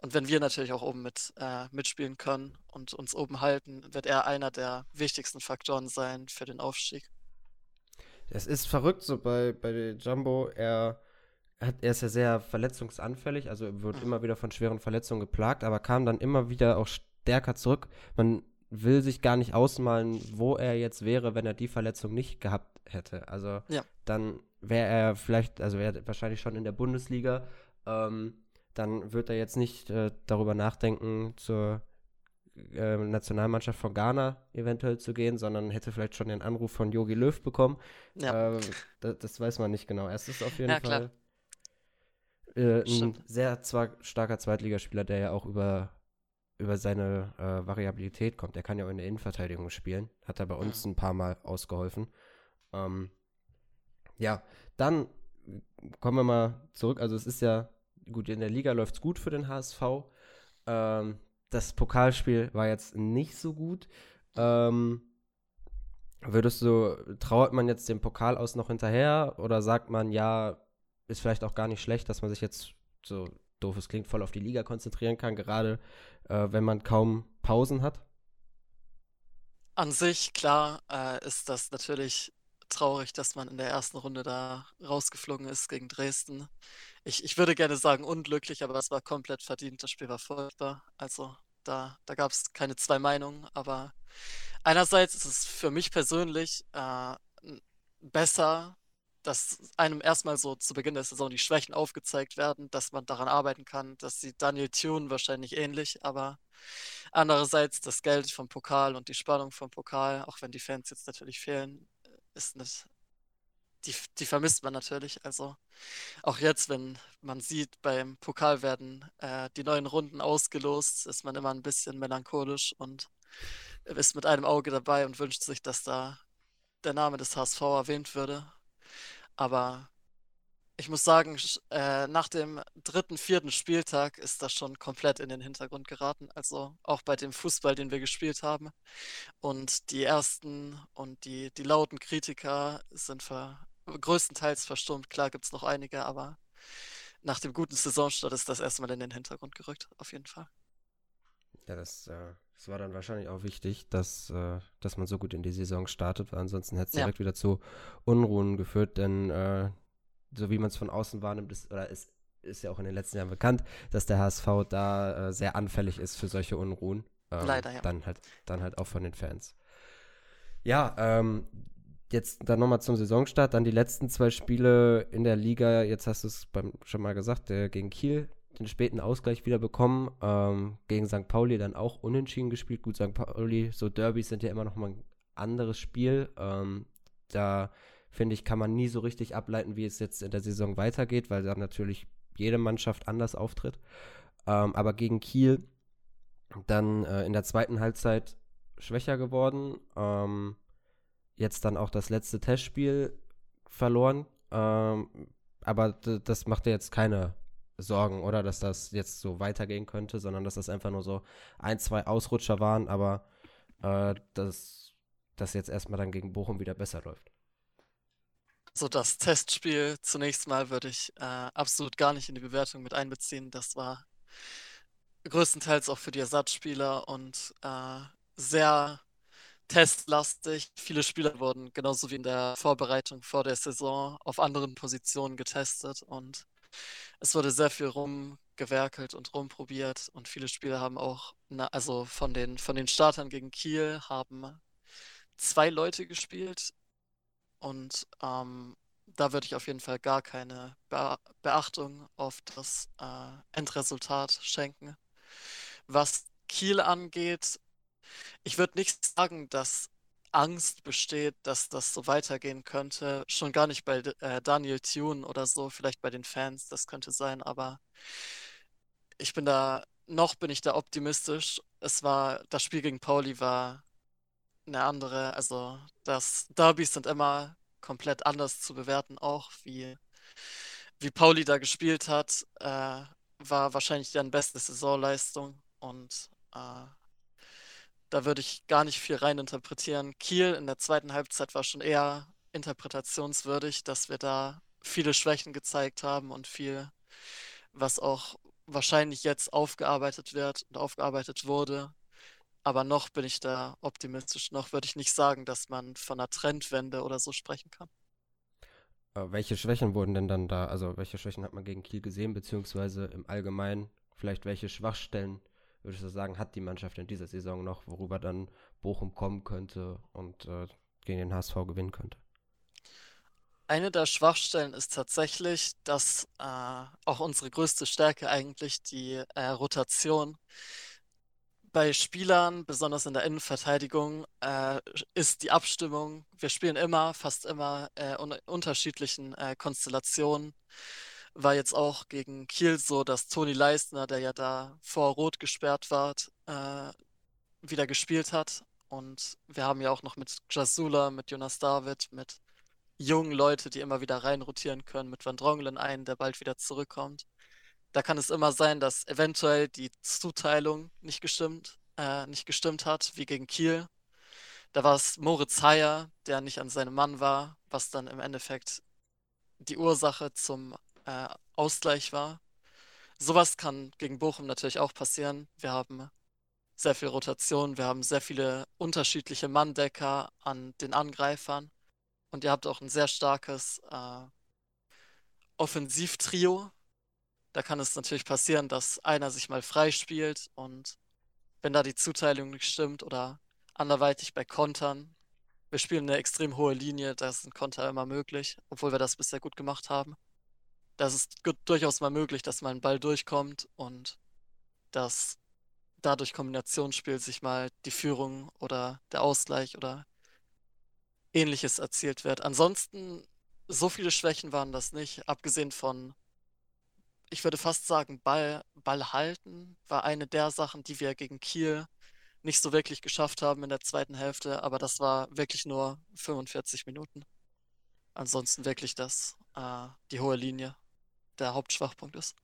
Und wenn wir natürlich auch oben mit äh, mitspielen können und uns oben halten, wird er einer der wichtigsten Faktoren sein für den Aufstieg. Es ist verrückt so bei, bei Jumbo. Er, hat, er ist ja sehr verletzungsanfällig, also wird mhm. immer wieder von schweren Verletzungen geplagt, aber kam dann immer wieder auch stärker zurück. Man will sich gar nicht ausmalen, wo er jetzt wäre, wenn er die Verletzung nicht gehabt hätte. Also ja. dann wäre er vielleicht, also wäre wahrscheinlich schon in der Bundesliga, ähm, dann wird er jetzt nicht äh, darüber nachdenken, zur äh, Nationalmannschaft von Ghana eventuell zu gehen, sondern hätte vielleicht schon den Anruf von Yogi Löw bekommen. Ja. Ähm, das, das, weiß man nicht genau. Es ist auf jeden ja, Fall äh, ein sehr zwar starker Zweitligaspieler, der ja auch über, über seine äh, Variabilität kommt. Er kann ja auch in der Innenverteidigung spielen. Hat er bei uns mhm. ein paar Mal ausgeholfen. Ähm, ja, dann kommen wir mal zurück. Also es ist ja gut, in der Liga läuft es gut für den HSV. Ähm, das Pokalspiel war jetzt nicht so gut. Ähm, würdest du, trauert man jetzt dem Pokal aus noch hinterher oder sagt man, ja, ist vielleicht auch gar nicht schlecht, dass man sich jetzt so doof es klingt, voll auf die Liga konzentrieren kann, gerade äh, wenn man kaum Pausen hat? An sich, klar, äh, ist das natürlich traurig, dass man in der ersten Runde da rausgeflogen ist gegen Dresden. Ich, ich würde gerne sagen unglücklich, aber es war komplett verdient. Das Spiel war furchtbar. Also da, da gab es keine zwei Meinungen. Aber einerseits ist es für mich persönlich äh, besser, dass einem erstmal so zu Beginn der Saison die Schwächen aufgezeigt werden, dass man daran arbeiten kann. Das sieht Daniel Thune wahrscheinlich ähnlich, aber andererseits das Geld vom Pokal und die Spannung vom Pokal, auch wenn die Fans jetzt natürlich fehlen, ist nicht. Die, die vermisst man natürlich. Also auch jetzt, wenn man sieht, beim Pokal werden äh, die neuen Runden ausgelost, ist man immer ein bisschen melancholisch und ist mit einem Auge dabei und wünscht sich, dass da der Name des HSV erwähnt würde. Aber ich muss sagen, äh, nach dem dritten, vierten Spieltag ist das schon komplett in den Hintergrund geraten. Also auch bei dem Fußball, den wir gespielt haben. Und die ersten und die, die lauten Kritiker sind ver größtenteils verstummt. Klar gibt es noch einige, aber nach dem guten Saisonstart ist das erstmal in den Hintergrund gerückt, auf jeden Fall. Ja, das, äh, das war dann wahrscheinlich auch wichtig, dass, äh, dass man so gut in die Saison startet, weil ansonsten hätte es direkt ja. wieder zu Unruhen geführt, denn äh, so wie man es von außen wahrnimmt, ist, oder ist, ist ja auch in den letzten Jahren bekannt, dass der HSV da äh, sehr anfällig ist für solche Unruhen. Ähm, Leider, ja. Dann halt, dann halt auch von den Fans. Ja, ähm, jetzt dann nochmal zum Saisonstart, dann die letzten zwei Spiele in der Liga, jetzt hast du es schon mal gesagt, der gegen Kiel den späten Ausgleich wieder bekommen, ähm, gegen St. Pauli dann auch unentschieden gespielt. Gut, St. Pauli, so Derbys sind ja immer noch mal ein anderes Spiel. Ähm, da finde ich, kann man nie so richtig ableiten, wie es jetzt in der Saison weitergeht, weil da natürlich jede Mannschaft anders auftritt. Ähm, aber gegen Kiel dann äh, in der zweiten Halbzeit schwächer geworden. Ähm, jetzt dann auch das letzte Testspiel verloren. Ähm, aber das macht ja jetzt keine Sorgen, oder? Dass das jetzt so weitergehen könnte, sondern dass das einfach nur so ein, zwei Ausrutscher waren, aber äh, dass das jetzt erstmal dann gegen Bochum wieder besser läuft. So, das Testspiel zunächst mal würde ich äh, absolut gar nicht in die Bewertung mit einbeziehen. Das war größtenteils auch für die Ersatzspieler und äh, sehr testlastig. Viele Spieler wurden genauso wie in der Vorbereitung vor der Saison auf anderen Positionen getestet und es wurde sehr viel rumgewerkelt und rumprobiert und viele Spieler haben auch, na, also von den, von den Startern gegen Kiel haben zwei Leute gespielt und ähm, da würde ich auf jeden Fall gar keine Be Beachtung auf das äh, Endresultat schenken. Was Kiel angeht, ich würde nicht sagen, dass Angst besteht, dass das so weitergehen könnte. Schon gar nicht bei äh, Daniel Thune oder so, vielleicht bei den Fans, das könnte sein, aber ich bin da, noch bin ich da optimistisch. Es war, das Spiel gegen Pauli war eine andere. Also das Derbys sind immer komplett anders zu bewerten, auch wie, wie Pauli da gespielt hat, äh, war wahrscheinlich deren beste Saisonleistung und äh, da würde ich gar nicht viel rein interpretieren. Kiel in der zweiten Halbzeit war schon eher interpretationswürdig, dass wir da viele Schwächen gezeigt haben und viel, was auch wahrscheinlich jetzt aufgearbeitet wird und aufgearbeitet wurde, aber noch bin ich da optimistisch. Noch würde ich nicht sagen, dass man von einer Trendwende oder so sprechen kann. Äh, welche Schwächen wurden denn dann da, also welche Schwächen hat man gegen Kiel gesehen, beziehungsweise im Allgemeinen vielleicht welche Schwachstellen, würde ich sagen, hat die Mannschaft in dieser Saison noch, worüber dann Bochum kommen könnte und äh, gegen den HSV gewinnen könnte? Eine der Schwachstellen ist tatsächlich, dass äh, auch unsere größte Stärke eigentlich die äh, Rotation bei Spielern, besonders in der Innenverteidigung, äh, ist die Abstimmung, wir spielen immer, fast immer äh, un unterschiedlichen äh, Konstellationen. War jetzt auch gegen Kiel so, dass Toni Leistner, der ja da vor Rot gesperrt war, äh, wieder gespielt hat. Und wir haben ja auch noch mit Jasula, mit Jonas David, mit jungen Leuten, die immer wieder reinrotieren können, mit Van Drongelen einen, der bald wieder zurückkommt Da kann es immer sein, dass eventuell die Zuteilung nicht gestimmt, äh, nicht gestimmt hat, wie gegen Kiel. Da war es Moritz Heyer, der nicht an seinem Mann war, was dann im Endeffekt die Ursache zum äh, Ausgleich war. Sowas kann gegen Bochum natürlich auch passieren. Wir haben sehr viel Rotation, wir haben sehr viele unterschiedliche Manndecker an den Angreifern und ihr habt auch ein sehr starkes äh, Offensivtrio. Da kann es natürlich passieren, dass einer sich mal freispielt und wenn da die Zuteilung nicht stimmt oder anderweitig bei Kontern. Wir spielen eine extrem hohe Linie, da ist ein Konter immer möglich, obwohl wir das bisher gut gemacht haben. Das ist durchaus mal möglich, dass mal ein Ball durchkommt und dass dadurch Kombinationsspiel sich mal die Führung oder der Ausgleich oder ähnliches erzielt wird. Ansonsten, so viele Schwächen waren das nicht, abgesehen von, ich würde fast sagen, Ball, Ball halten war eine der Sachen, die wir gegen Kiel nicht so wirklich geschafft haben in der zweiten Hälfte, aber das war wirklich nur 45 Minuten. Ansonsten wirklich das, äh, die hohe Linie der Hauptschwachpunkt ist.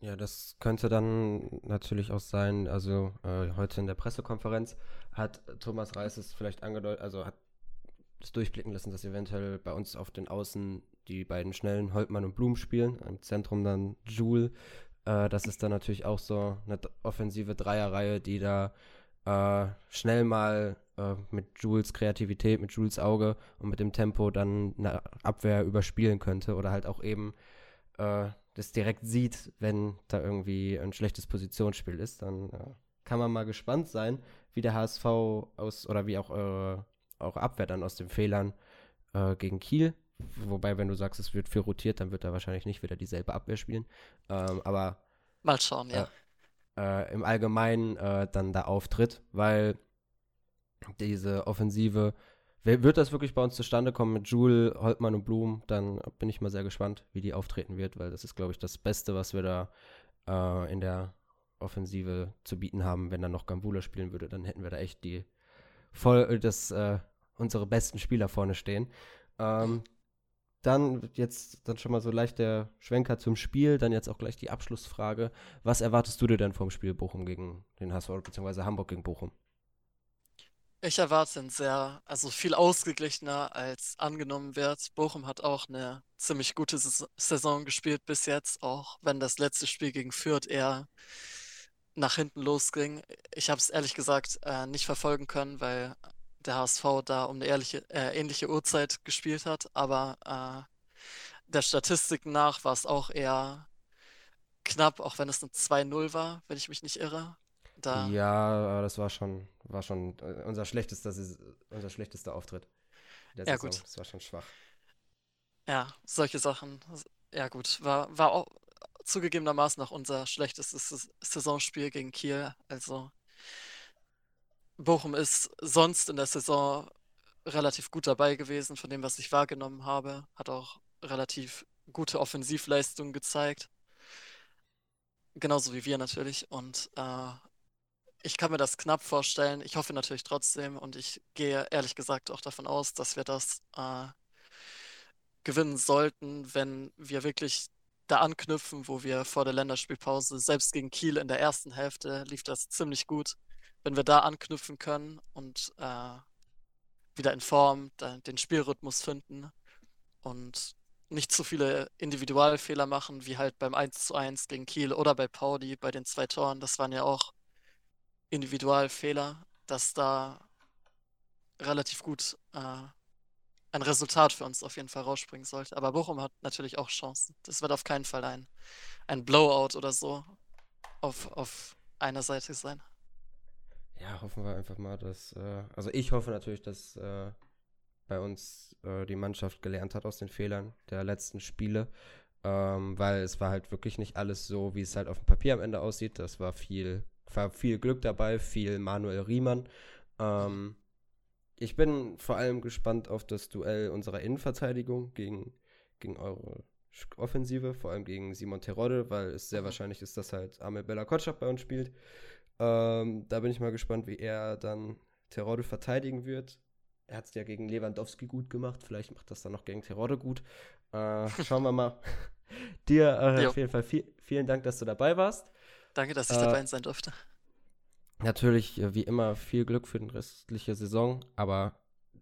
Ja, das könnte dann natürlich auch sein, also äh, heute in der Pressekonferenz hat Thomas Reis es vielleicht angedeutet, also hat es durchblicken lassen, dass eventuell bei uns auf den Außen die beiden schnellen Holtmann und Blum spielen, im Zentrum dann Joule. Äh, das ist dann natürlich auch so eine offensive Dreierreihe, die da äh, schnell mal äh, mit Jules Kreativität, mit Jules Auge und mit dem Tempo dann eine Abwehr überspielen könnte oder halt auch eben äh, das direkt sieht, wenn da irgendwie ein schlechtes Positionsspiel ist, dann äh, kann man mal gespannt sein, wie der HSV aus oder wie auch eure, eure Abwehr dann aus den Fehlern äh, gegen Kiel. Wobei, wenn du sagst, es wird viel rotiert, dann wird er wahrscheinlich nicht wieder dieselbe Abwehr spielen. Ähm, aber mal schauen, ja. Äh, äh, Im Allgemeinen äh, dann da auftritt, weil diese Offensive wird das wirklich bei uns zustande kommen mit Jule, Holtmann und Blum, dann bin ich mal sehr gespannt, wie die auftreten wird, weil das ist, glaube ich, das Beste, was wir da äh, in der Offensive zu bieten haben. Wenn dann noch Gambula spielen würde, dann hätten wir da echt die voll das, äh, unsere besten Spieler vorne stehen. Ähm, dann jetzt dann schon mal so leicht der Schwenker zum Spiel, dann jetzt auch gleich die Abschlussfrage. Was erwartest du dir denn vom Spiel Bochum gegen den HSV bzw. Hamburg gegen Bochum? Ich erwarte ein sehr, also viel ausgeglichener als angenommen wird. Bochum hat auch eine ziemlich gute Saison gespielt bis jetzt, auch wenn das letzte Spiel gegen Fürth eher nach hinten losging. Ich habe es ehrlich gesagt äh, nicht verfolgen können, weil der HSV da um eine ehrliche, äh, ähnliche Uhrzeit gespielt hat, aber äh, der Statistik nach war es auch eher knapp, auch wenn es ein 2-0 war, wenn ich mich nicht irre. Da ja, das war schon, war schon äh, unser schlechtester, unser schlechtester Auftritt. Ja, Saison. gut. Das war schon schwach. Ja, solche Sachen. Ja, gut. War, war auch zugegebenermaßen auch unser schlechtestes Saisonspiel gegen Kiel. Also, Bochum ist sonst in der Saison relativ gut dabei gewesen, von dem, was ich wahrgenommen habe. Hat auch relativ gute Offensivleistungen gezeigt. Genauso wie wir natürlich. Und äh, ich kann mir das knapp vorstellen. Ich hoffe natürlich trotzdem und ich gehe ehrlich gesagt auch davon aus, dass wir das äh, gewinnen sollten, wenn wir wirklich da anknüpfen, wo wir vor der Länderspielpause, selbst gegen Kiel in der ersten Hälfte, lief das ziemlich gut. Wenn wir da anknüpfen können und äh, wieder in Form den Spielrhythmus finden und nicht zu viele Individualfehler machen, wie halt beim 1:1 gegen Kiel oder bei Pauli bei den zwei Toren. Das waren ja auch Individualfehler, dass da relativ gut äh, ein Resultat für uns auf jeden Fall rausspringen sollte. Aber Bochum hat natürlich auch Chancen. Das wird auf keinen Fall ein, ein Blowout oder so auf, auf einer Seite sein. Ja, hoffen wir einfach mal, dass. Äh, also, ich hoffe natürlich, dass äh, bei uns äh, die Mannschaft gelernt hat aus den Fehlern der letzten Spiele. Ähm, weil es war halt wirklich nicht alles so, wie es halt auf dem Papier am Ende aussieht. Das war viel war viel Glück dabei, viel Manuel Riemann. Ähm, ich bin vor allem gespannt auf das Duell unserer Innenverteidigung gegen, gegen eure Offensive, vor allem gegen Simon Terodde, weil es sehr wahrscheinlich ist, dass halt Amel Bella Kotschap bei uns spielt. Ähm, da bin ich mal gespannt, wie er dann Terodde verteidigen wird. Er hat es ja gegen Lewandowski gut gemacht, vielleicht macht das dann noch gegen Terodde gut. Äh, schauen wir mal. Dir äh, auf jeden Fall viel, vielen Dank, dass du dabei warst. Danke, dass ich Äh, dabei sein durfte. Natürlich, äh, wie immer, viel Glück für die restliche Saison, aber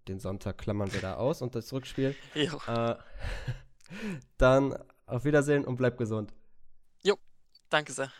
den Sonntag klammern wir da aus und das Rückspiel. Jo, Äh, dann auf Wiedersehen und bleib gesund. danke sehr.